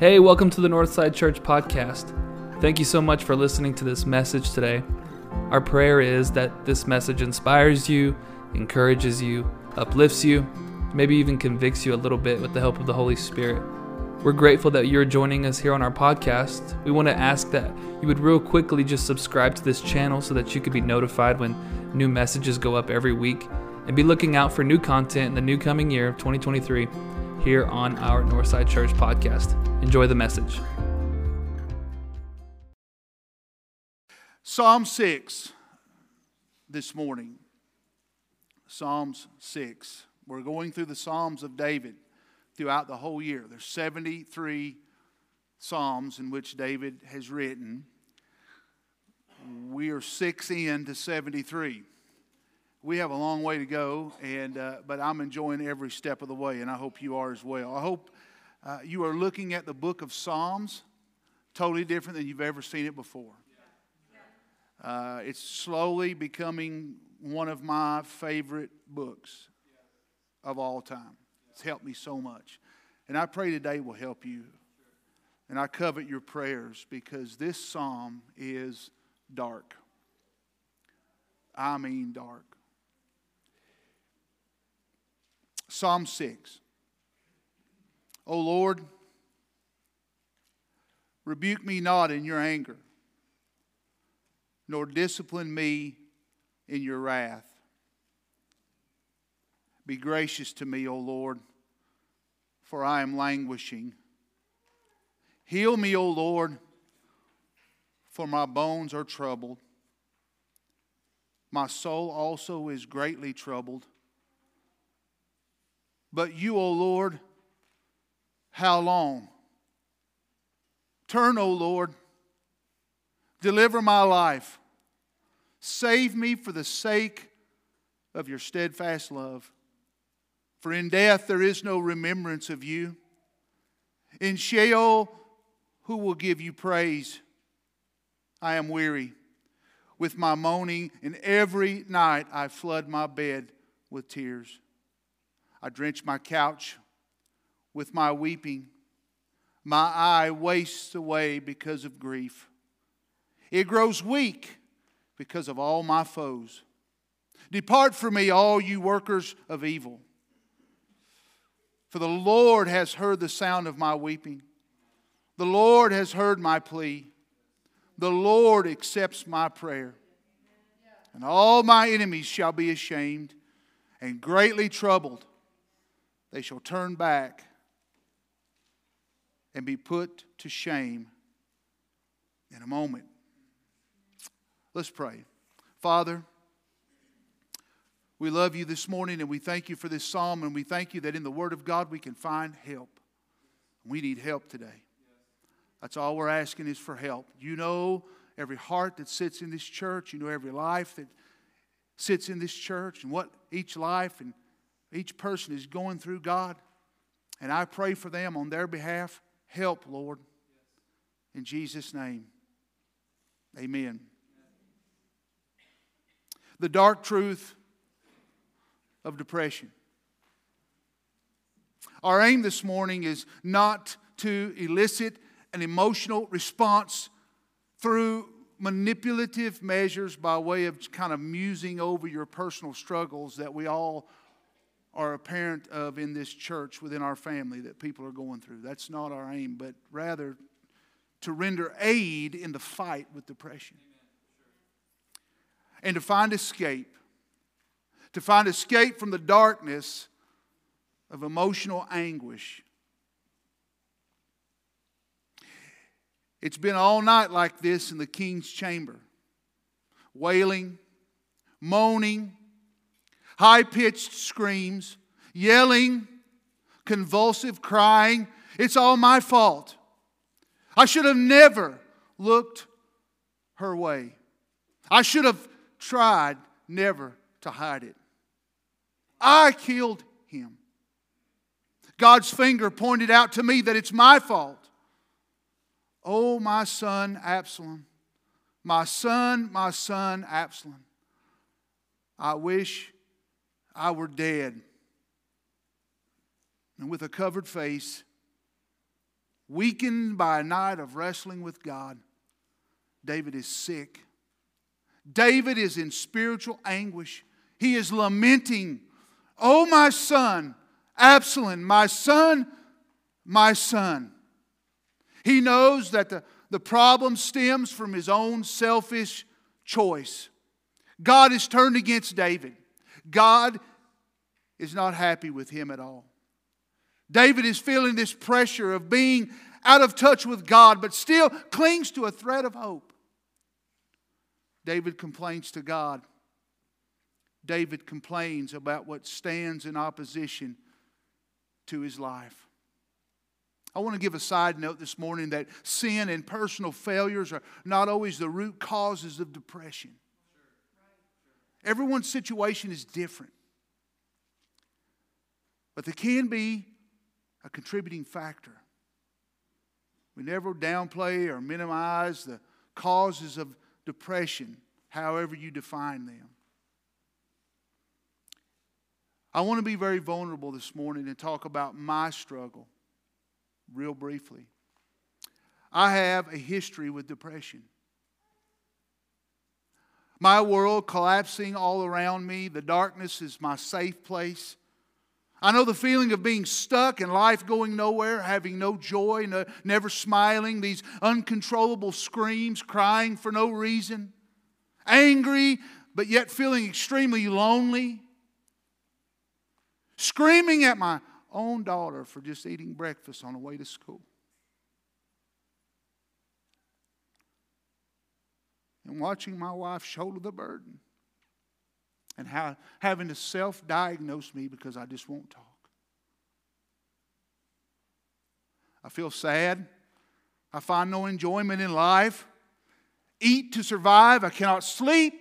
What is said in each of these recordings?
Hey, welcome to the Northside Church podcast. Thank you so much for listening to this message today. Our prayer is that this message inspires you, encourages you, uplifts you, maybe even convicts you a little bit with the help of the Holy Spirit. We're grateful that you're joining us here on our podcast. We want to ask that you would real quickly just subscribe to this channel so that you could be notified when new messages go up every week and be looking out for new content in the new coming year of 2023 here on our Northside Church podcast. Enjoy the message. Psalm 6 this morning. Psalms 6. We're going through the Psalms of David throughout the whole year. There's 73 Psalms in which David has written. We are six in to 73 we have a long way to go, and, uh, but I'm enjoying every step of the way, and I hope you are as well. I hope uh, you are looking at the book of Psalms totally different than you've ever seen it before. Uh, it's slowly becoming one of my favorite books of all time. It's helped me so much. And I pray today will help you. And I covet your prayers because this psalm is dark. I mean, dark. Psalm 6. O Lord, rebuke me not in your anger, nor discipline me in your wrath. Be gracious to me, O Lord, for I am languishing. Heal me, O Lord, for my bones are troubled. My soul also is greatly troubled. But you, O Lord, how long? Turn, O Lord, deliver my life. Save me for the sake of your steadfast love. For in death there is no remembrance of you. In Sheol, who will give you praise? I am weary with my moaning, and every night I flood my bed with tears. I drench my couch with my weeping. My eye wastes away because of grief. It grows weak because of all my foes. Depart from me, all you workers of evil. For the Lord has heard the sound of my weeping. The Lord has heard my plea. The Lord accepts my prayer. And all my enemies shall be ashamed and greatly troubled. They shall turn back and be put to shame in a moment. Let's pray. Father, we love you this morning and we thank you for this psalm and we thank you that in the Word of God we can find help. We need help today. That's all we're asking is for help. You know every heart that sits in this church, you know every life that sits in this church and what each life and each person is going through, God. And I pray for them on their behalf. Help, Lord. In Jesus' name, amen. The dark truth of depression. Our aim this morning is not to elicit an emotional response through manipulative measures by way of kind of musing over your personal struggles that we all are a parent of in this church within our family that people are going through. That's not our aim, but rather to render aid in the fight with depression. And to find escape. To find escape from the darkness of emotional anguish. It's been all night like this in the king's chamber wailing, moaning, high pitched screams, yelling, convulsive crying. It's all my fault. I should have never looked her way. I should have tried never to hide it. I killed him. God's finger pointed out to me that it's my fault. Oh, my son Absalom, my son, my son Absalom, I wish I were dead. And with a covered face, weakened by a night of wrestling with God. David is sick. David is in spiritual anguish. He is lamenting, Oh, my son, Absalom, my son, my son. He knows that the, the problem stems from his own selfish choice. God is turned against David. God is not happy with him at all. David is feeling this pressure of being out of touch with God, but still clings to a thread of hope. David complains to God. David complains about what stands in opposition to his life. I want to give a side note this morning that sin and personal failures are not always the root causes of depression. Everyone's situation is different. But they can be a contributing factor. We never downplay or minimize the causes of depression, however you define them. I want to be very vulnerable this morning and talk about my struggle real briefly. I have a history with depression. My world collapsing all around me, the darkness is my safe place. I know the feeling of being stuck and life going nowhere, having no joy, no, never smiling, these uncontrollable screams, crying for no reason, angry, but yet feeling extremely lonely, screaming at my own daughter for just eating breakfast on the way to school. And watching my wife shoulder the burden and how, having to self diagnose me because I just won't talk. I feel sad. I find no enjoyment in life. Eat to survive. I cannot sleep.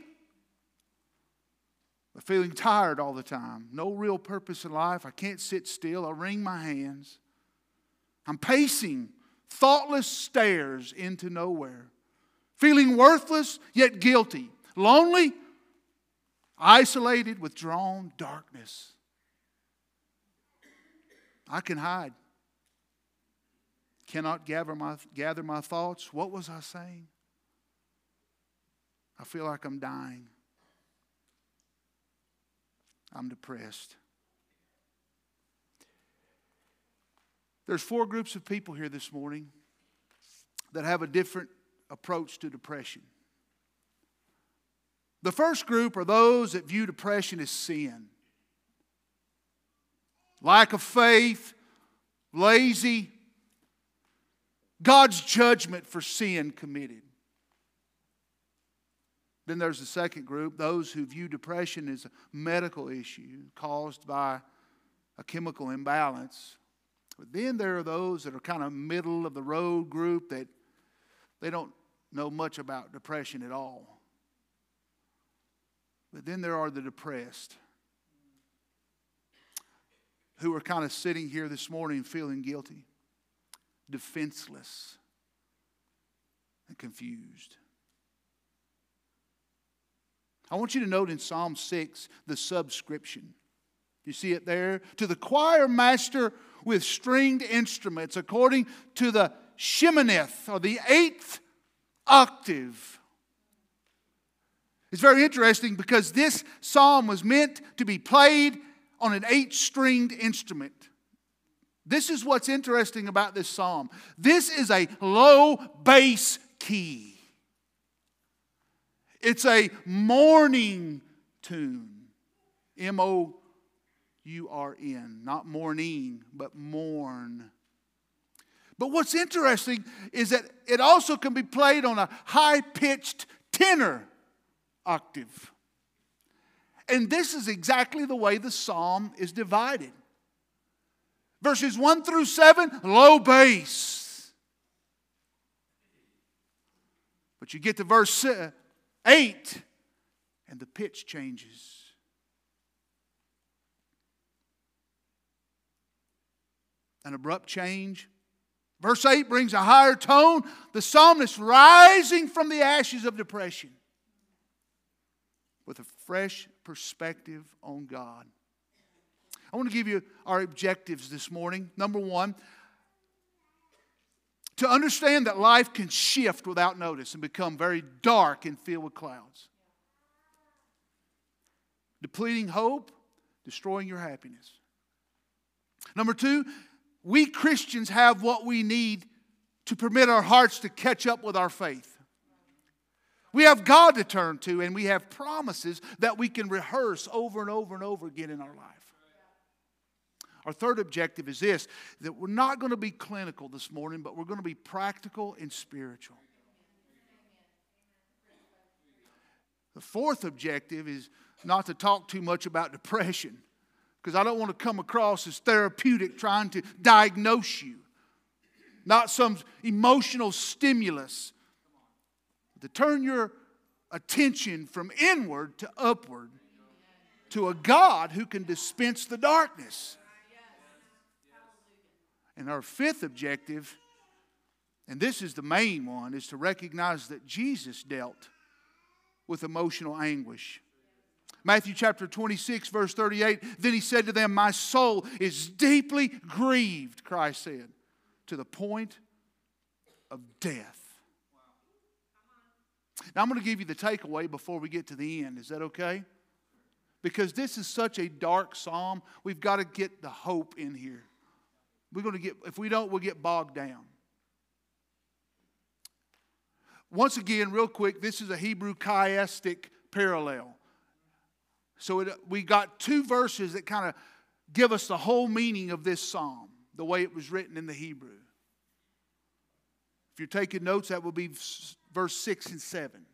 I'm feeling tired all the time. No real purpose in life. I can't sit still. I wring my hands. I'm pacing thoughtless stairs into nowhere. Feeling worthless yet guilty. Lonely isolated, withdrawn, darkness. I can hide. Cannot gather my, gather my thoughts. What was I saying? I feel like I'm dying. I'm depressed. There's four groups of people here this morning that have a different approach to depression. The first group are those that view depression as sin. Lack of faith, lazy, God's judgment for sin committed. Then there's the second group, those who view depression as a medical issue caused by a chemical imbalance. But then there are those that are kind of middle of the road group that they don't know much about depression at all. But then there are the depressed who are kind of sitting here this morning feeling guilty, defenseless, and confused. I want you to note in Psalm 6 the subscription. You see it there? To the choir master with stringed instruments, according to the Sheminith, or the eighth octave it's very interesting because this psalm was meant to be played on an eight stringed instrument. This is what's interesting about this psalm. This is a low bass key, it's a mourning tune. M O U R N. Not morning, but mourn. But what's interesting is that it also can be played on a high pitched tenor octave. And this is exactly the way the psalm is divided. Verses 1 through 7, low bass. But you get to verse 8, and the pitch changes. An abrupt change. Verse 8 brings a higher tone. The psalmist rising from the ashes of depression with a fresh perspective on God. I want to give you our objectives this morning. Number one, to understand that life can shift without notice and become very dark and filled with clouds. Depleting hope, destroying your happiness. Number two, we Christians have what we need to permit our hearts to catch up with our faith. We have God to turn to, and we have promises that we can rehearse over and over and over again in our life. Our third objective is this that we're not going to be clinical this morning, but we're going to be practical and spiritual. The fourth objective is not to talk too much about depression because I don't want to come across as therapeutic trying to diagnose you, not some emotional stimulus. To turn your attention from inward to upward to a God who can dispense the darkness. And our fifth objective, and this is the main one, is to recognize that Jesus dealt with emotional anguish. Matthew chapter 26, verse 38 Then he said to them, My soul is deeply grieved, Christ said, to the point of death. Now, I'm going to give you the takeaway before we get to the end. Is that okay? Because this is such a dark psalm, we've got to get the hope in here. We're going to get, if we don't, we'll get bogged down. Once again, real quick, this is a Hebrew chiastic parallel. So it, we got two verses that kind of give us the whole meaning of this psalm, the way it was written in the Hebrew. If you're taking notes, that will be verse 6 and 7.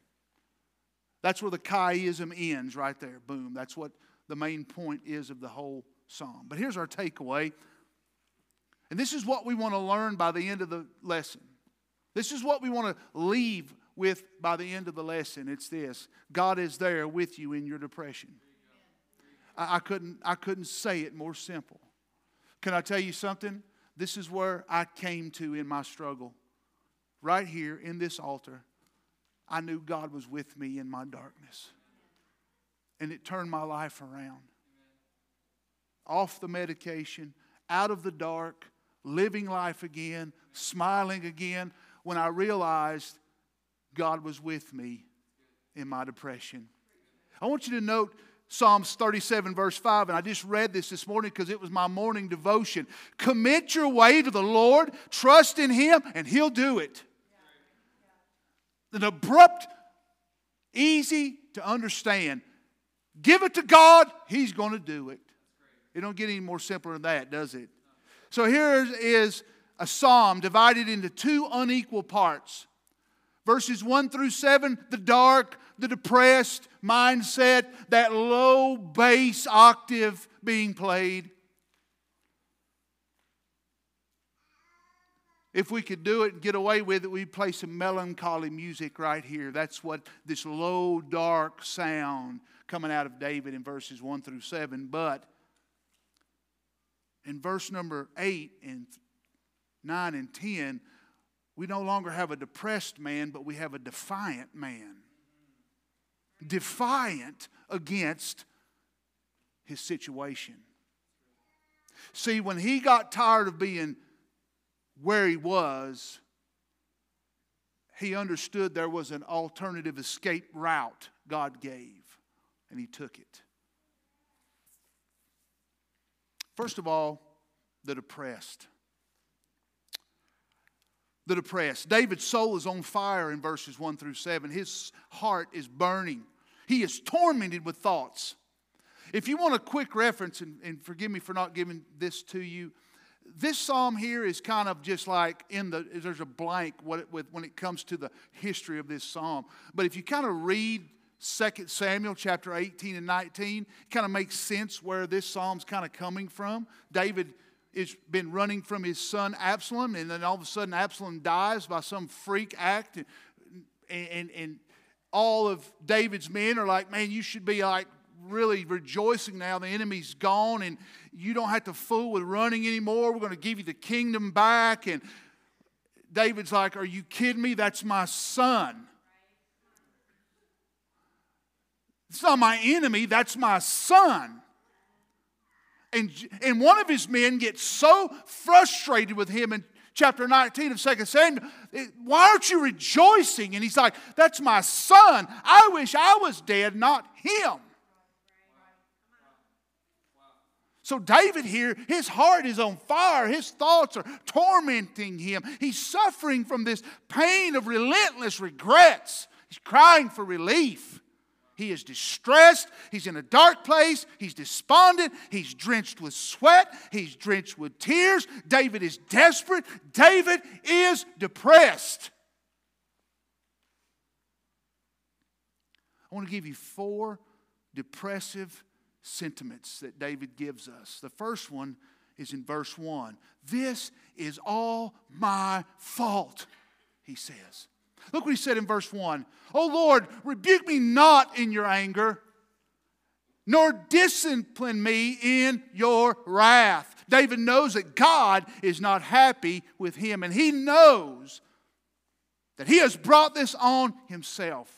That's where the chiasm ends, right there. Boom. That's what the main point is of the whole psalm. But here's our takeaway. And this is what we want to learn by the end of the lesson. This is what we want to leave with by the end of the lesson. It's this God is there with you in your depression. I, I, couldn't, I couldn't say it more simple. Can I tell you something? This is where I came to in my struggle. Right here in this altar, I knew God was with me in my darkness. And it turned my life around. Off the medication, out of the dark, living life again, smiling again, when I realized God was with me in my depression. I want you to note Psalms 37, verse 5, and I just read this this morning because it was my morning devotion. Commit your way to the Lord, trust in Him, and He'll do it. An abrupt, easy to understand. Give it to God, He's going to do it. It don't get any more simpler than that, does it? So here is a psalm divided into two unequal parts. Verses 1 through 7, the dark, the depressed mindset, that low bass octave being played. If we could do it and get away with it, we'd play some melancholy music right here. That's what this low, dark sound coming out of David in verses 1 through 7. But in verse number 8 and 9 and 10, we no longer have a depressed man, but we have a defiant man. Defiant against his situation. See, when he got tired of being where he was, he understood there was an alternative escape route God gave, and he took it. First of all, the depressed the depressed. David's soul is on fire in verses 1 through 7. His heart is burning. He is tormented with thoughts. If you want a quick reference, and, and forgive me for not giving this to you, this psalm here is kind of just like in the there's a blank when it comes to the history of this psalm. But if you kind of read 2 Samuel chapter 18 and 19, it kind of makes sense where this psalm's kind of coming from. David has been running from his son Absalom, and then all of a sudden Absalom dies by some freak act. And, and, and all of David's men are like, man, you should be like really rejoicing now. The enemy's gone, and you don't have to fool with running anymore. We're going to give you the kingdom back. And David's like, Are you kidding me? That's my son. It's not my enemy, that's my son. And, and one of his men gets so frustrated with him in chapter 19 of 2 Samuel, why aren't you rejoicing? And he's like, That's my son. I wish I was dead, not him. So, David here, his heart is on fire. His thoughts are tormenting him. He's suffering from this pain of relentless regrets. He's crying for relief. He is distressed. He's in a dark place. He's despondent. He's drenched with sweat. He's drenched with tears. David is desperate. David is depressed. I want to give you four depressive sentiments that David gives us. The first one is in verse 1. This is all my fault, he says. Look what he said in verse 1 Oh Lord, rebuke me not in your anger, nor discipline me in your wrath. David knows that God is not happy with him, and he knows that he has brought this on himself.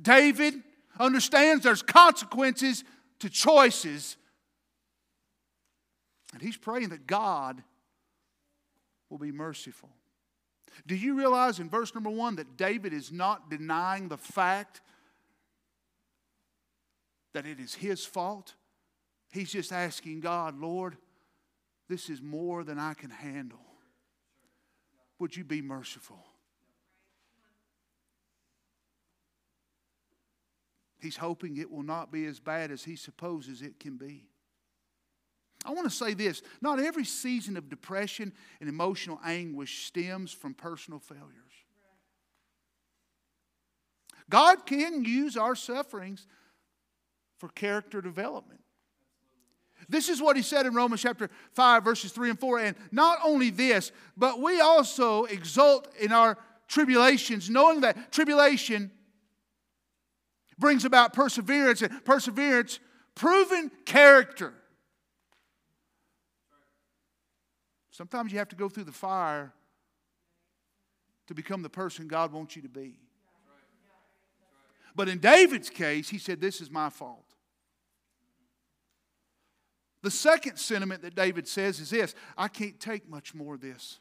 David understands there's consequences to choices. And he's praying that God will be merciful. Do you realize in verse number one that David is not denying the fact that it is his fault? He's just asking God, Lord, this is more than I can handle. Would you be merciful? He's hoping it will not be as bad as he supposes it can be. I want to say this not every season of depression and emotional anguish stems from personal failures. God can use our sufferings for character development. This is what he said in Romans chapter 5, verses 3 and 4. And not only this, but we also exult in our tribulations, knowing that tribulation brings about perseverance, and perseverance, proven character. Sometimes you have to go through the fire to become the person God wants you to be. But in David's case, he said, This is my fault. The second sentiment that David says is this I can't take much more of this.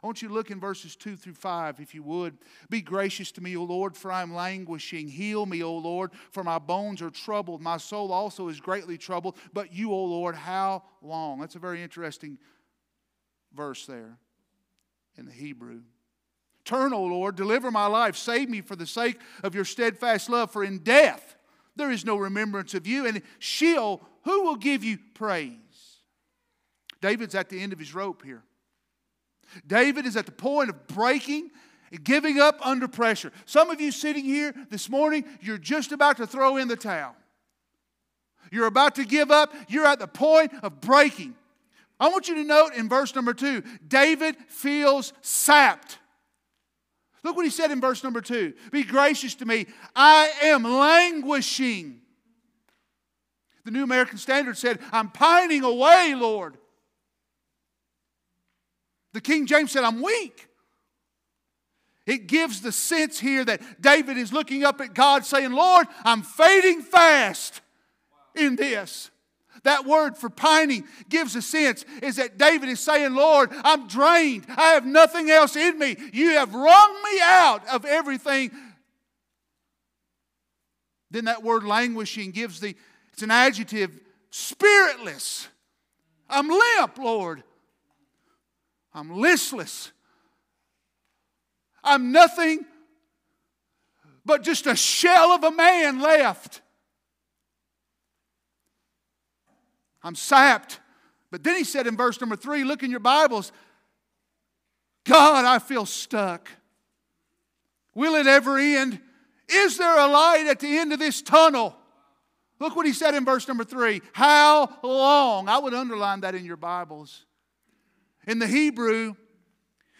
I want you to look in verses 2 through 5, if you would. Be gracious to me, O Lord, for I am languishing. Heal me, O Lord, for my bones are troubled. My soul also is greatly troubled. But you, O Lord, how long? That's a very interesting verse there in the Hebrew. Turn, O Lord, deliver my life. Save me for the sake of your steadfast love, for in death there is no remembrance of you. And Sheol, who will give you praise? David's at the end of his rope here. David is at the point of breaking and giving up under pressure. Some of you sitting here this morning, you're just about to throw in the towel. You're about to give up. You're at the point of breaking. I want you to note in verse number two David feels sapped. Look what he said in verse number two Be gracious to me. I am languishing. The New American Standard said, I'm pining away, Lord. The King James said, I'm weak. It gives the sense here that David is looking up at God saying, Lord, I'm fading fast in this. That word for pining gives a sense is that David is saying, Lord, I'm drained. I have nothing else in me. You have wrung me out of everything. Then that word languishing gives the, it's an adjective, spiritless. I'm limp, Lord. I'm listless. I'm nothing but just a shell of a man left. I'm sapped. But then he said in verse number three, look in your Bibles, God, I feel stuck. Will it ever end? Is there a light at the end of this tunnel? Look what he said in verse number three. How long? I would underline that in your Bibles. In the Hebrew,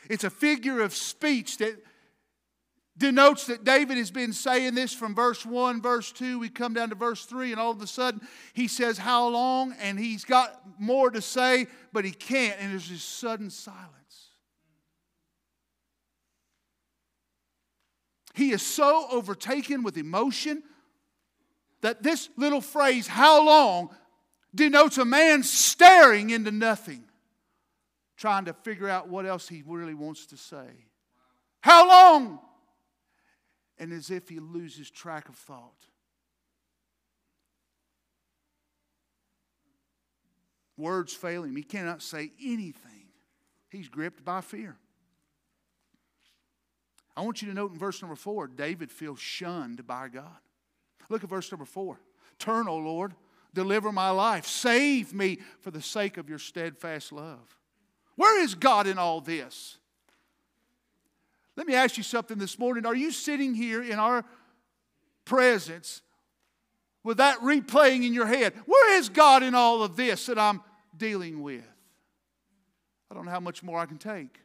it's a figure of speech that denotes that David has been saying this from verse 1, verse 2. We come down to verse 3, and all of a sudden he says, How long? And he's got more to say, but he can't. And there's this sudden silence. He is so overtaken with emotion that this little phrase, how long, denotes a man staring into nothing trying to figure out what else he really wants to say. How long? And as if he loses track of thought. Words fail him. He cannot say anything. He's gripped by fear. I want you to note in verse number four David feels shunned by God. Look at verse number four. Turn, O Lord, deliver my life, save me for the sake of your steadfast love. Where is God in all this? Let me ask you something this morning. Are you sitting here in our presence with that replaying in your head? Where is God in all of this that I'm dealing with? I don't know how much more I can take.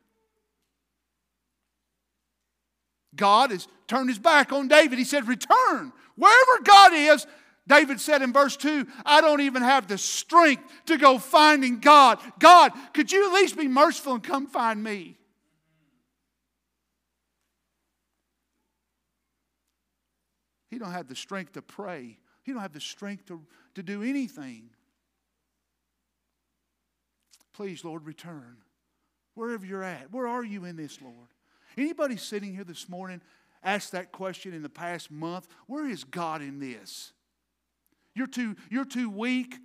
God has turned his back on David. He said, Return. Wherever God is, David said in verse 2, I don't even have the strength to go finding God. God, could you at least be merciful and come find me? He don't have the strength to pray. He don't have the strength to, to do anything. Please, Lord, return. Wherever you're at. Where are you in this, Lord? Anybody sitting here this morning asked that question in the past month? Where is God in this? You're too, you're too weak,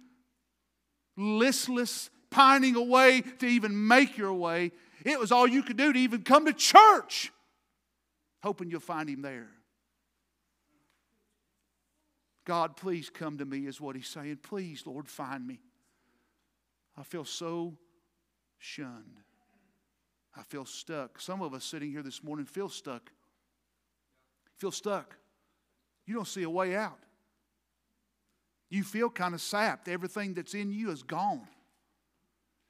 listless, pining away to even make your way. It was all you could do to even come to church, hoping you'll find Him there. God, please come to me, is what he's saying. Please, Lord, find me. I feel so shunned. I feel stuck. Some of us sitting here this morning feel stuck. Feel stuck. You don't see a way out. You feel kind of sapped. Everything that's in you is gone.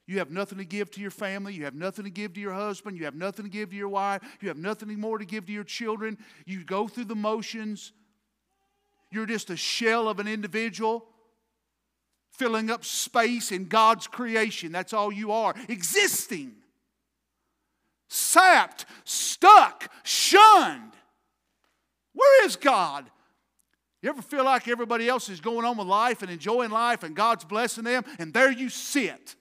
You have nothing to give to your family. You have nothing to give to your husband. You have nothing to give to your wife. You have nothing more to give to your children. You go through the motions. You're just a shell of an individual filling up space in God's creation. That's all you are, existing. Sapped, stuck, shunned. Where is God? You ever feel like everybody else is going on with life and enjoying life and God's blessing them, and there you sit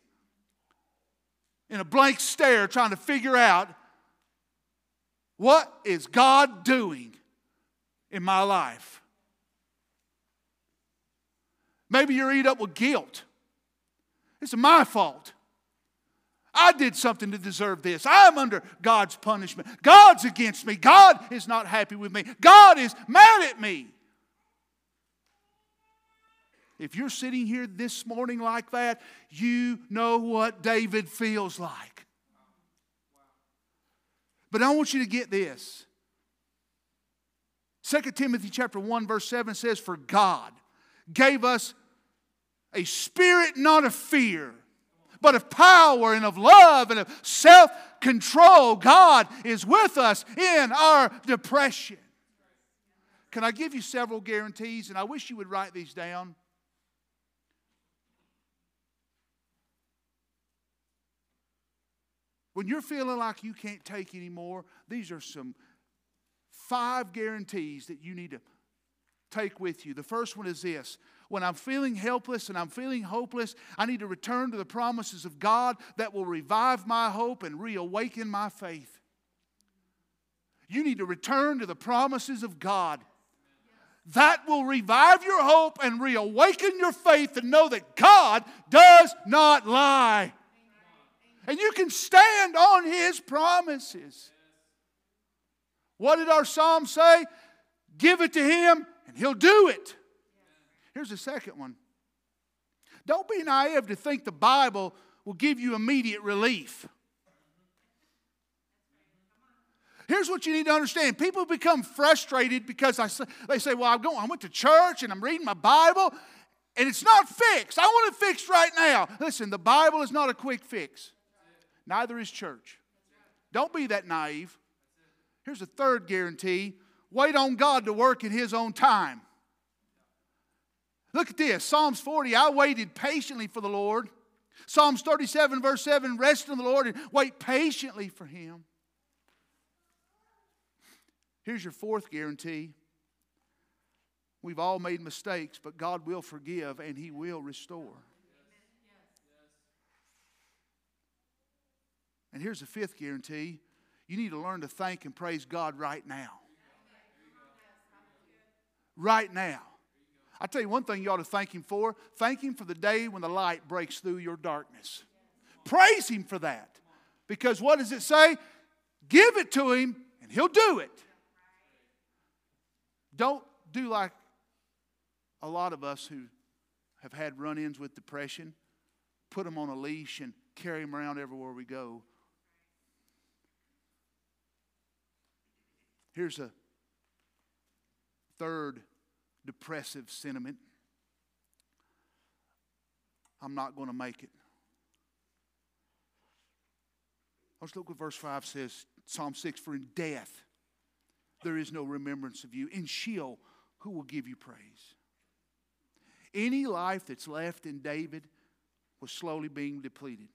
in a blank stare trying to figure out what is God doing in my life? Maybe you're eat up with guilt. It's my fault. I did something to deserve this. I'm under God's punishment. God's against me. God is not happy with me. God is mad at me. If you're sitting here this morning like that, you know what David feels like. But I want you to get this. 2 Timothy chapter 1 verse 7 says for God gave us a spirit not of fear, but of power and of love and of self control. God is with us in our depression. Can I give you several guarantees? And I wish you would write these down. When you're feeling like you can't take anymore, these are some five guarantees that you need to take with you. The first one is this when I'm feeling helpless and I'm feeling hopeless, I need to return to the promises of God that will revive my hope and reawaken my faith. You need to return to the promises of God. That will revive your hope and reawaken your faith and know that God does not lie. And you can stand on His promises. What did our psalm say? Give it to Him and He'll do it. Here's the second one. Don't be naive to think the Bible will give you immediate relief. Here's what you need to understand. People become frustrated because I they say, Well, I'm going, I went to church and I'm reading my Bible, and it's not fixed. I want it fixed right now. Listen, the Bible is not a quick fix, neither is church. Don't be that naive. Here's a third guarantee wait on God to work in His own time. Look at this Psalms 40, I waited patiently for the Lord. Psalms 37, verse 7, rest in the Lord and wait patiently for Him. Here's your fourth guarantee. We've all made mistakes, but God will forgive and He will restore. And here's the fifth guarantee you need to learn to thank and praise God right now. Right now. I tell you one thing you ought to thank Him for thank Him for the day when the light breaks through your darkness. Praise Him for that. Because what does it say? Give it to Him and He'll do it. Don't do like a lot of us who have had run ins with depression, put them on a leash and carry them around everywhere we go. Here's a third depressive sentiment I'm not going to make it. Let's look what verse 5 says Psalm 6 For in death there is no remembrance of you. In Sheol, who will give you praise? Any life that's left in David was slowly being depleted.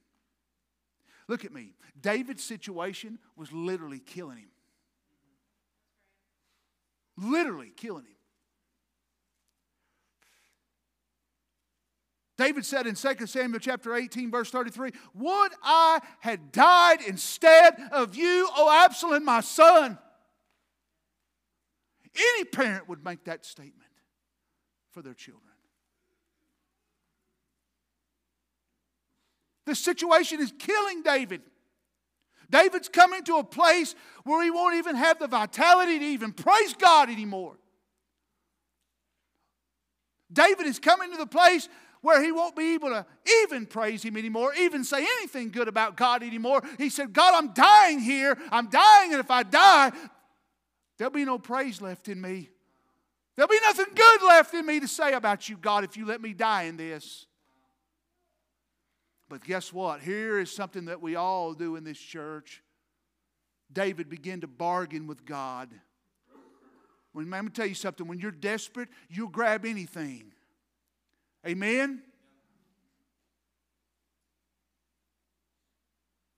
Look at me. David's situation was literally killing him. Literally killing him. David said in 2 Samuel chapter 18, verse 33, Would I had died instead of you, O Absalom, my son. Any parent would make that statement for their children. The situation is killing David. David's coming to a place where he won't even have the vitality to even praise God anymore. David is coming to the place where he won't be able to even praise him anymore, even say anything good about God anymore. He said, God, I'm dying here. I'm dying, and if I die, there'll be no praise left in me. There'll be nothing good left in me to say about you, God, if you let me die in this. But guess what? Here is something that we all do in this church. David began to bargain with God. When, let me tell you something. When you're desperate, you'll grab anything. Amen?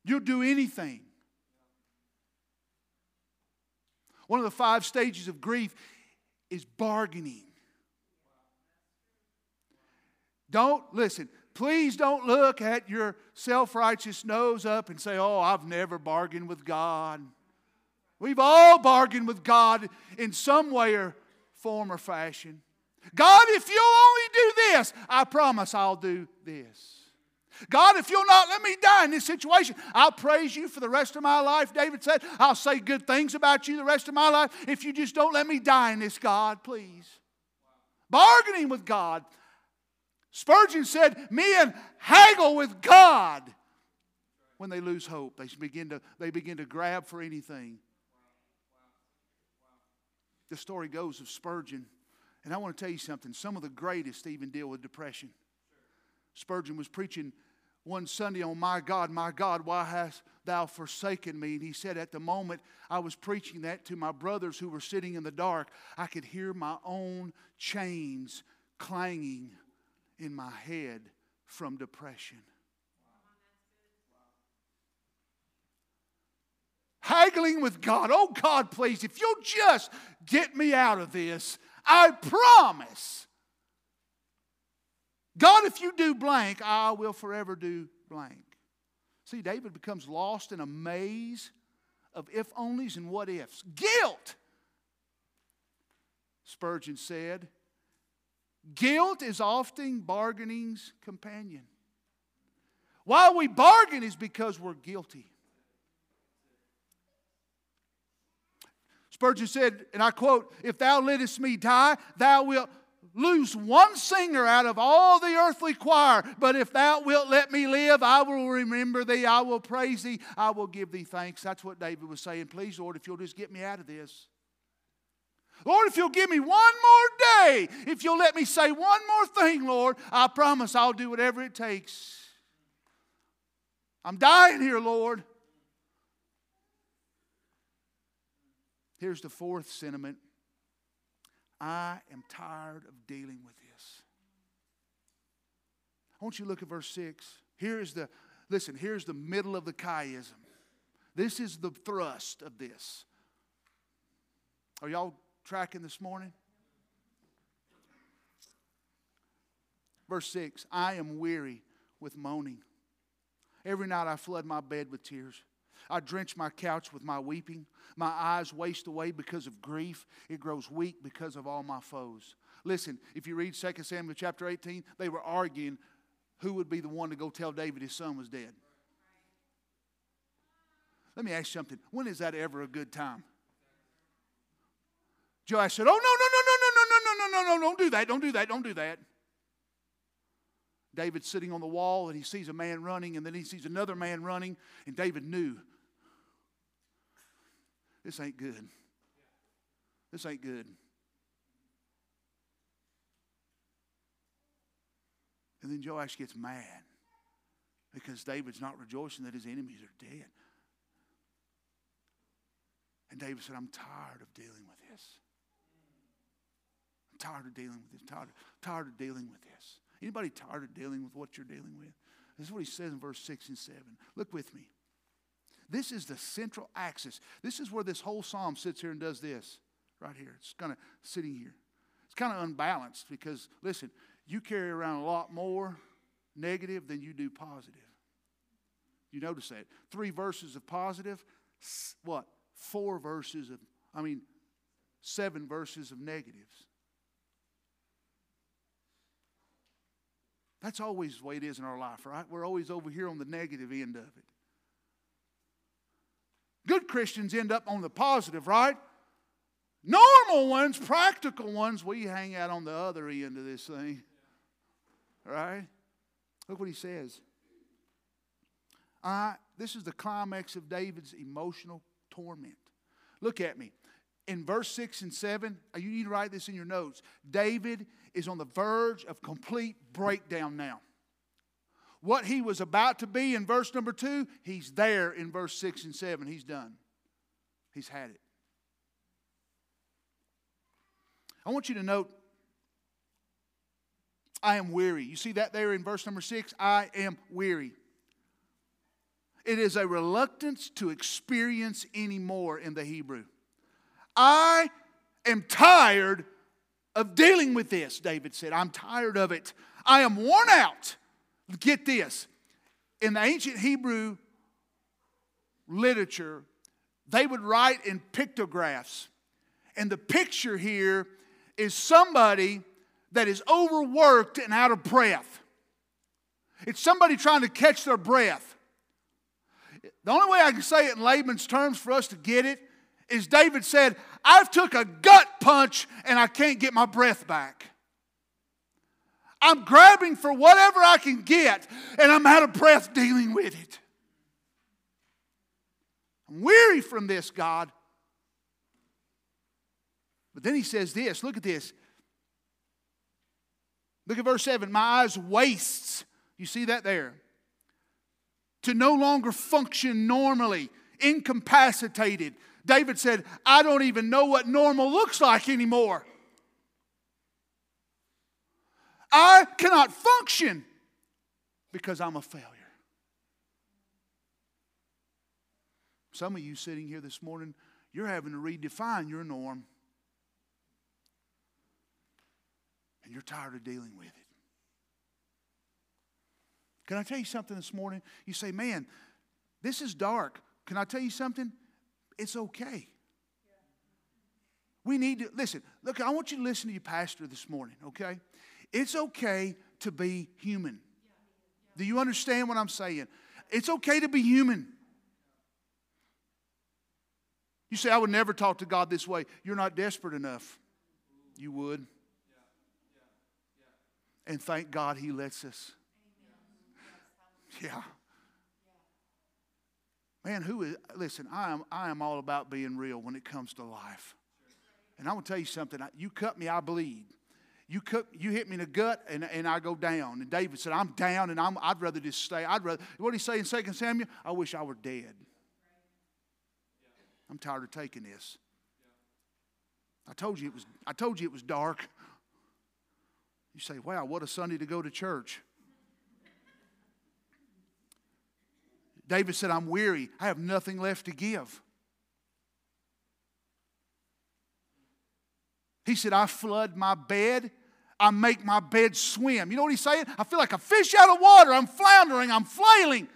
You'll do anything. One of the five stages of grief is bargaining. Don't, listen, Please don't look at your self righteous nose up and say, Oh, I've never bargained with God. We've all bargained with God in some way or form or fashion. God, if you'll only do this, I promise I'll do this. God, if you'll not let me die in this situation, I'll praise you for the rest of my life. David said, I'll say good things about you the rest of my life if you just don't let me die in this, God, please. Bargaining with God. Spurgeon said, Men haggle with God when they lose hope. They begin to, they begin to grab for anything. The story goes of Spurgeon. And I want to tell you something. Some of the greatest even deal with depression. Spurgeon was preaching one Sunday on My God, my God, why hast thou forsaken me? And he said, At the moment I was preaching that to my brothers who were sitting in the dark, I could hear my own chains clanging in my head from depression. Haggling with God. Oh, God, please, if you'll just get me out of this, I promise. God, if you do blank, I will forever do blank. See, David becomes lost in a maze of if onlys and what ifs. Guilt. Spurgeon said, Guilt is often bargaining's companion. Why we bargain is because we're guilty. Spurgeon said, and I quote, If thou lettest me die, thou wilt lose one singer out of all the earthly choir. But if thou wilt let me live, I will remember thee, I will praise thee, I will give thee thanks. That's what David was saying. Please, Lord, if you'll just get me out of this. Lord, if you'll give me one more day, if you'll let me say one more thing, Lord, I promise I'll do whatever it takes. I'm dying here, Lord. Here's the fourth sentiment I am tired of dealing with this. I want you to look at verse 6. Here is the, listen, here's the middle of the chiasm. This is the thrust of this. Are y'all tracking this morning? Verse 6 I am weary with moaning. Every night I flood my bed with tears. I drench my couch with my weeping. My eyes waste away because of grief. It grows weak because of all my foes. Listen, if you read 2 Samuel chapter 18, they were arguing who would be the one to go tell David his son was dead. Let me ask you something. When is that ever a good time? Joash said, Oh, no, no, no, no, no, no, no, no, no, no, no, don't do that, don't do that, don't do that. David's sitting on the wall and he sees a man running, and then he sees another man running, and David knew this ain't good. This ain't good. And then Joash gets mad because David's not rejoicing that his enemies are dead. And David said, I'm tired of dealing with this. Tired of dealing with this. Tired, tired of dealing with this. Anybody tired of dealing with what you're dealing with? This is what he says in verse 6 and 7. Look with me. This is the central axis. This is where this whole psalm sits here and does this right here. It's kind of sitting here. It's kind of unbalanced because, listen, you carry around a lot more negative than you do positive. You notice that. Three verses of positive, what? Four verses of, I mean, seven verses of negatives. That's always the way it is in our life, right? We're always over here on the negative end of it. Good Christians end up on the positive, right? Normal ones, practical ones, we hang out on the other end of this thing. Right? Look what he says. I, this is the climax of David's emotional torment. Look at me. In verse 6 and 7, uh, you need to write this in your notes. David is on the verge of complete breakdown now. What he was about to be in verse number 2, he's there in verse 6 and 7. He's done. He's had it. I want you to note I am weary. You see that there in verse number 6? I am weary. It is a reluctance to experience anymore in the Hebrew. I am tired of dealing with this, David said. I'm tired of it. I am worn out. Get this. In the ancient Hebrew literature, they would write in pictographs. And the picture here is somebody that is overworked and out of breath. It's somebody trying to catch their breath. The only way I can say it in layman's terms for us to get it is David said, I've took a gut punch and I can't get my breath back. I'm grabbing for whatever I can get and I'm out of breath dealing with it. I'm weary from this, God. But then he says this look at this. Look at verse 7. My eyes wastes. You see that there? To no longer function normally, incapacitated. David said, I don't even know what normal looks like anymore. I cannot function because I'm a failure. Some of you sitting here this morning, you're having to redefine your norm. And you're tired of dealing with it. Can I tell you something this morning? You say, man, this is dark. Can I tell you something? It's okay. We need to, listen, look, I want you to listen to your pastor this morning, okay? It's okay to be human. Do you understand what I'm saying? It's okay to be human. You say, I would never talk to God this way. You're not desperate enough. You would. And thank God He lets us. Yeah. Man, who is, listen, I am, I am all about being real when it comes to life. And I'm going to tell you something. You cut me, I bleed. You, cut, you hit me in the gut, and, and I go down. And David said, I'm down, and I'm, I'd rather just stay. I'd rather, what did he say in 2 Samuel? I wish I were dead. I'm tired of taking this. I told you it was, I told you it was dark. You say, wow, what a Sunday to go to church. David said, I'm weary. I have nothing left to give. He said, I flood my bed. I make my bed swim. You know what he's saying? I feel like a fish out of water. I'm floundering. I'm flailing.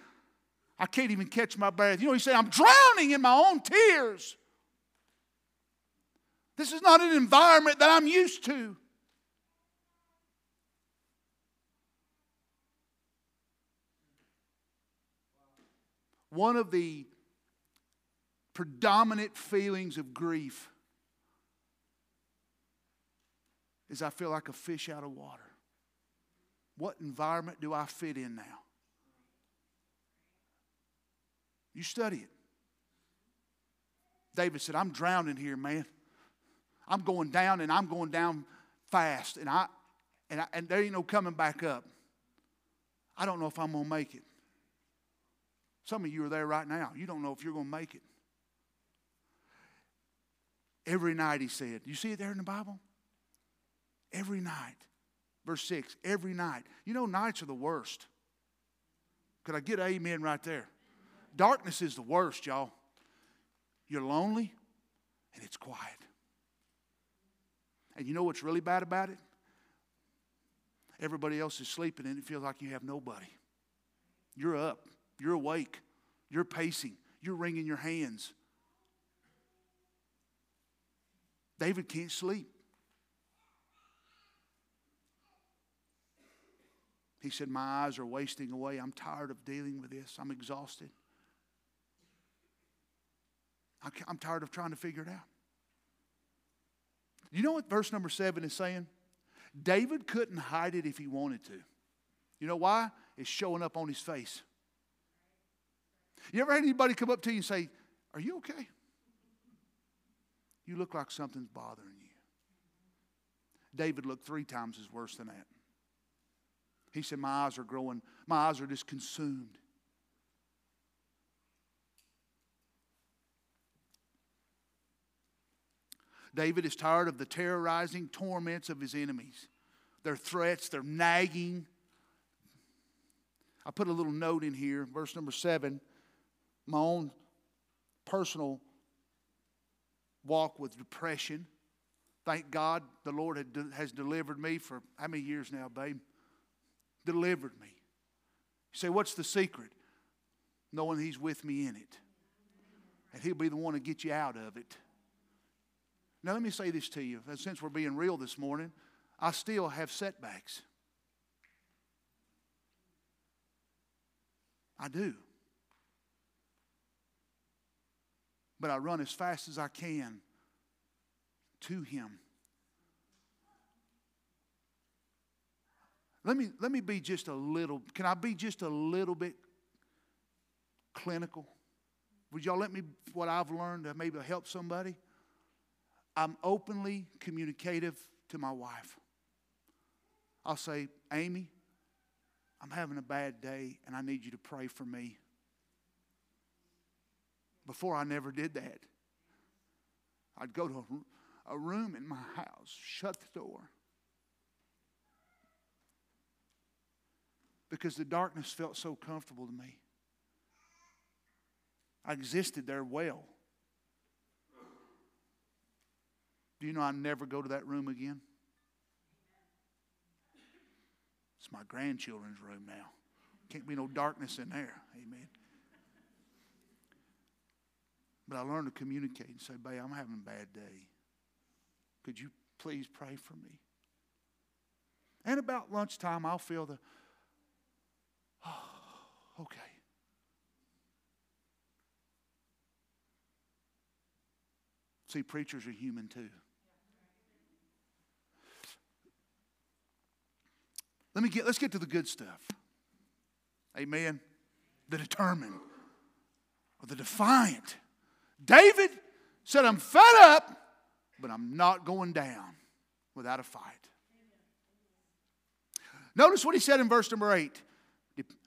I can't even catch my breath. You know, he said, I'm drowning in my own tears. This is not an environment that I'm used to. One of the predominant feelings of grief is I feel like a fish out of water. What environment do I fit in now? You study it. David said, I'm drowning here, man. I'm going down and I'm going down fast and I and, I, and there ain't no coming back up. I don't know if I'm going to make it. Some of you are there right now. You don't know if you're going to make it. Every night, he said. You see it there in the Bible? Every night. Verse 6 every night. You know, nights are the worst. Could I get amen right there? Darkness is the worst, y'all. You're lonely and it's quiet. And you know what's really bad about it? Everybody else is sleeping and it feels like you have nobody. You're up, you're awake, you're pacing, you're wringing your hands. David can't sleep. He said, My eyes are wasting away. I'm tired of dealing with this. I'm exhausted. I'm tired of trying to figure it out. You know what verse number seven is saying? David couldn't hide it if he wanted to. You know why? It's showing up on his face. You ever had anybody come up to you and say, Are you okay? You look like something's bothering you. David looked three times as worse than that. He said, My eyes are growing, my eyes are just consumed. David is tired of the terrorizing torments of his enemies, their threats, their nagging. I put a little note in here, verse number seven, my own personal walk with depression. Thank God the Lord has delivered me for how many years now, babe? Delivered me. You say, what's the secret? Knowing He's with me in it. And He'll be the one to get you out of it. Now, let me say this to you. Since we're being real this morning, I still have setbacks. I do. But I run as fast as I can to Him. Let me, let me be just a little, can I be just a little bit clinical? Would y'all let me, what I've learned, to maybe help somebody? I'm openly communicative to my wife. I'll say, Amy, I'm having a bad day and I need you to pray for me. Before I never did that. I'd go to a, room in my house, shut the door. Because the darkness felt so comfortable to me. I existed there well. Do you know I never go to that room again? It's my grandchildren's room now. Can't be no darkness in there. Amen. But I learned to communicate and say, babe, I'm having a bad day. Could you please pray for me? And about lunchtime, I'll feel the, oh, okay. See, preachers are human too. Let me get, let's get to the good stuff. Amen. The determined or the defiant. David said, I'm fed up, but I'm not going down without a fight. Notice what he said in verse number eight.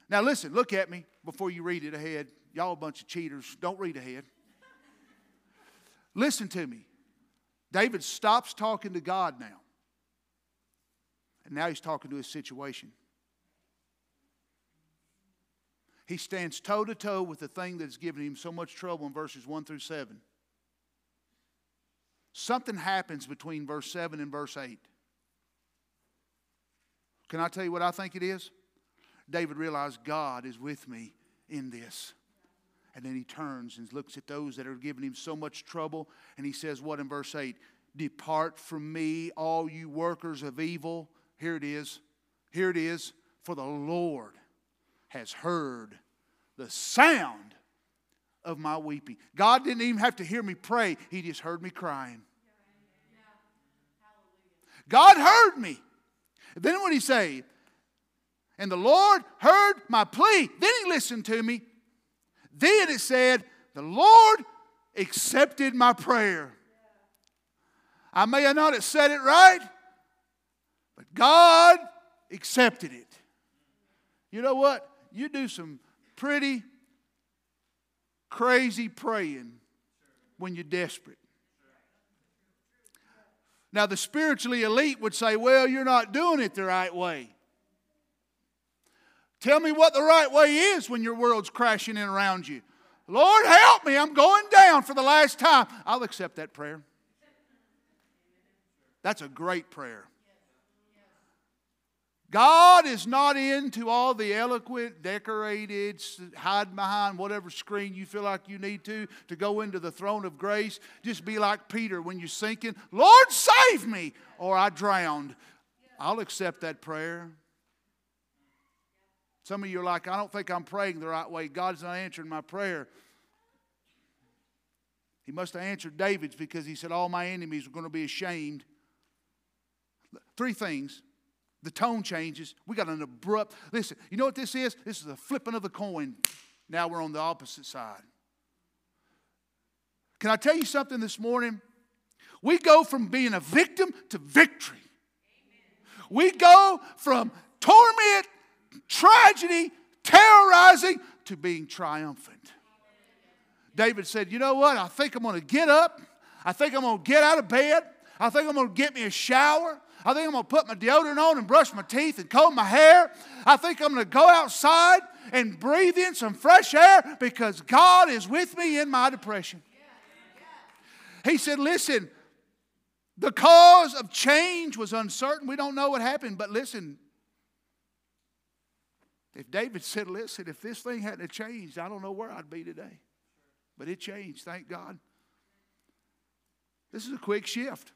Now, listen, look at me before you read it ahead. Y'all a bunch of cheaters. Don't read ahead. Listen to me. David stops talking to God now. And now he's talking to his situation. He stands toe to toe with the thing that's given him so much trouble in verses 1 through 7. Something happens between verse 7 and verse 8. Can I tell you what I think it is? David realized God is with me in this. And then he turns and looks at those that are giving him so much trouble. And he says, What in verse 8? Depart from me, all you workers of evil. Here it is. Here it is. For the Lord has heard the sound of my weeping. God didn't even have to hear me pray, He just heard me crying. God heard me. Then what did He say? And the Lord heard my plea. Then He listened to me. Then it said, The Lord accepted my prayer. I may not have said it right, but God accepted it. You know what? You do some pretty crazy praying when you're desperate. Now, the spiritually elite would say, Well, you're not doing it the right way. Tell me what the right way is when your world's crashing in around you. Lord, help me. I'm going down for the last time. I'll accept that prayer. That's a great prayer. God is not into all the eloquent, decorated, hide behind whatever screen you feel like you need to to go into the throne of grace. Just be like Peter when you're sinking, Lord, save me, or I drowned. I'll accept that prayer. Some of you are like, I don't think I'm praying the right way. God's not answering my prayer. He must have answered David's because he said, All my enemies are going to be ashamed. Three things the tone changes. We got an abrupt, listen, you know what this is? This is a flipping of the coin. Now we're on the opposite side. Can I tell you something this morning? We go from being a victim to victory. We go from torment, tragedy, terrorizing to being triumphant. David said, You know what? I think I'm going to get up. I think I'm going to get out of bed. I think I'm going to get me a shower. I think I'm going to put my deodorant on and brush my teeth and comb my hair. I think I'm going to go outside and breathe in some fresh air because God is with me in my depression. He said, Listen, the cause of change was uncertain. We don't know what happened, but listen. If David said, Listen, if this thing hadn't changed, I don't know where I'd be today. But it changed, thank God. This is a quick shift.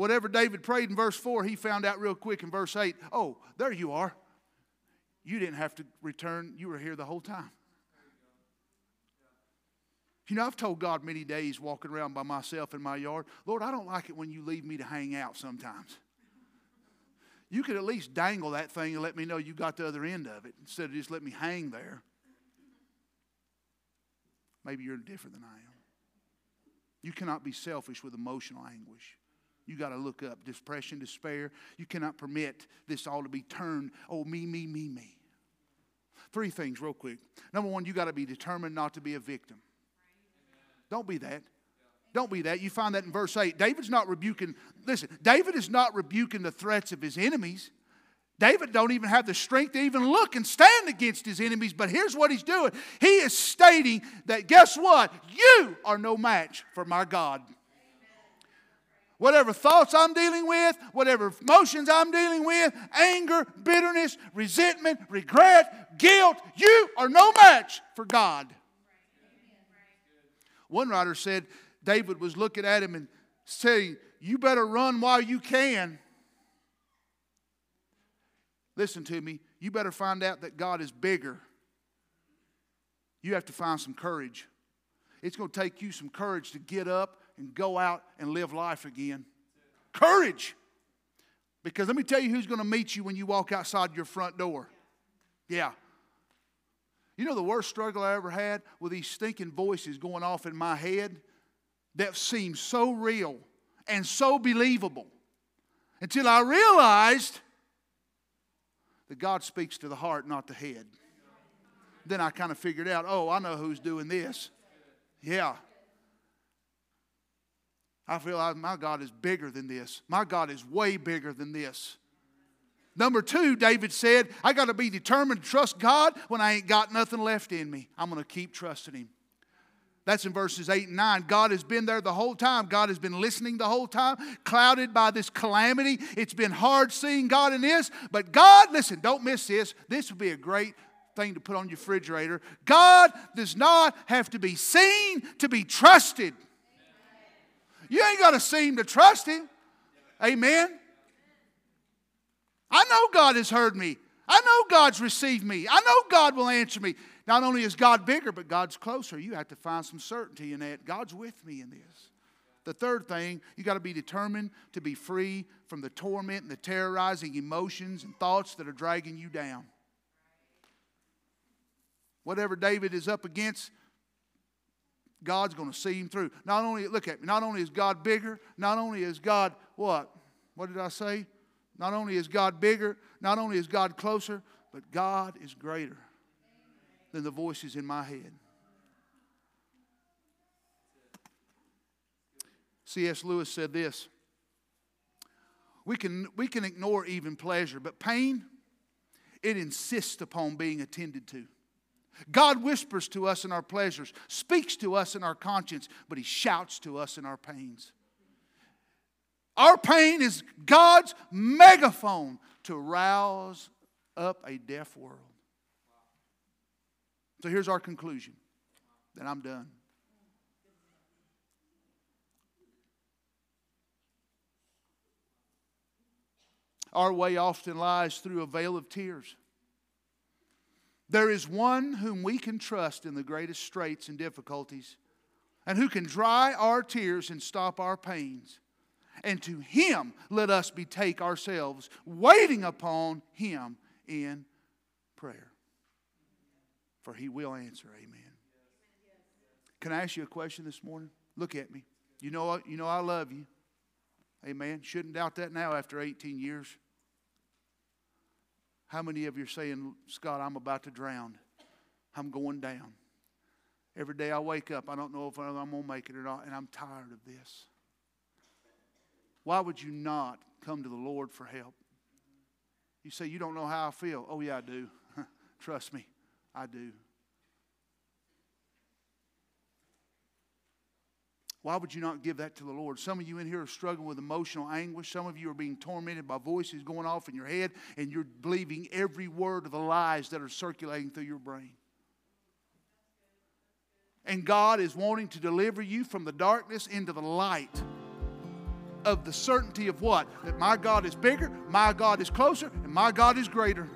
Whatever David prayed in verse 4, he found out real quick in verse 8. Oh, there you are. You didn't have to return, you were here the whole time. You know, I've told God many days walking around by myself in my yard, Lord, I don't like it when you leave me to hang out sometimes. You could at least dangle that thing and let me know you got the other end of it instead of just let me hang there. Maybe you're different than I am. You cannot be selfish with emotional anguish. You got to look up depression, despair. You cannot permit this all to be turned, oh, me, me, me, me. Three things, real quick. Number one, you got to be determined not to be a victim. Don't be that. Don't be that. You find that in verse 8. David's not rebuking, listen, David is not rebuking the threats of his enemies. David don't even have the strength to even look and stand against his enemies, but here's what he's doing. He is stating that guess what? You are no match for my God. Whatever thoughts I'm dealing with, whatever emotions I'm dealing with, anger, bitterness, resentment, regret, guilt, you are no match for God. One writer said David was looking at him and saying, You better run while you can. Listen to me. You better find out that God is bigger. You have to find some courage. It's going to take you some courage to get up and go out and live life again. Courage. Because let me tell you who's going to meet you when you walk outside your front door. Yeah. You know the worst struggle I ever had with these stinking voices going off in my head that seemed so real and so believable until I realized that God speaks to the heart, not the head. Then I kind of figured out, oh, I know who's doing this. Yeah. I feel like my God is bigger than this. My God is way bigger than this. Number two, David said, I got to be determined to trust God when I ain't got nothing left in me. I'm going to keep trusting Him. That's in verses 8 and 9. God has been there the whole time. God has been listening the whole time, clouded by this calamity. It's been hard seeing God in this. But God, listen, don't miss this. This would be a great thing to put on your refrigerator. God does not have to be seen to be trusted. You ain't got to seem to trust Him. Amen. I know God has heard me. I know God's received me. I know God will answer me. Not only is God bigger, but God's closer. You have to find some certainty in that. God's with me in this. The third thing, you got to be determined to be free from the torment and the terrorizing emotions and thoughts that are dragging you down. Whatever David is up against, God's going to see him through. Not only, look at me, not only is God bigger, not only is God what? What did I say? Not only is God bigger, not only is God closer, but God is greater than the voices in my head. C.S. Lewis said this we can, we can ignore even pleasure, but pain, it insists upon being attended to. God whispers to us in our pleasures, speaks to us in our conscience, but He shouts to us in our pains. Our pain is God's megaphone to rouse up a deaf world. So here's our conclusion. Then I'm done. Our way often lies through a veil of tears. There is one whom we can trust in the greatest straits and difficulties, and who can dry our tears and stop our pains. And to him let us betake ourselves, waiting upon him in prayer. For he will answer, amen. Can I ask you a question this morning? Look at me. You know, you know I love you. Amen. Shouldn't doubt that now after 18 years. How many of you are saying, Scott, I'm about to drown? I'm going down. Every day I wake up, I don't know if I'm going to make it or not, and I'm tired of this. Why would you not come to the Lord for help? You say, You don't know how I feel. Oh, yeah, I do. Trust me, I do. Why would you not give that to the Lord? Some of you in here are struggling with emotional anguish. Some of you are being tormented by voices going off in your head, and you're believing every word of the lies that are circulating through your brain. And God is wanting to deliver you from the darkness into the light of the certainty of what? That my God is bigger, my God is closer, and my God is greater.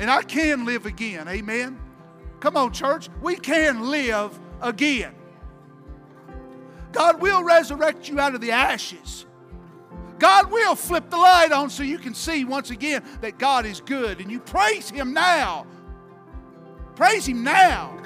And I can live again. Amen. Come on, church. We can live again. God will resurrect you out of the ashes. God will flip the light on so you can see once again that God is good and you praise Him now. Praise Him now.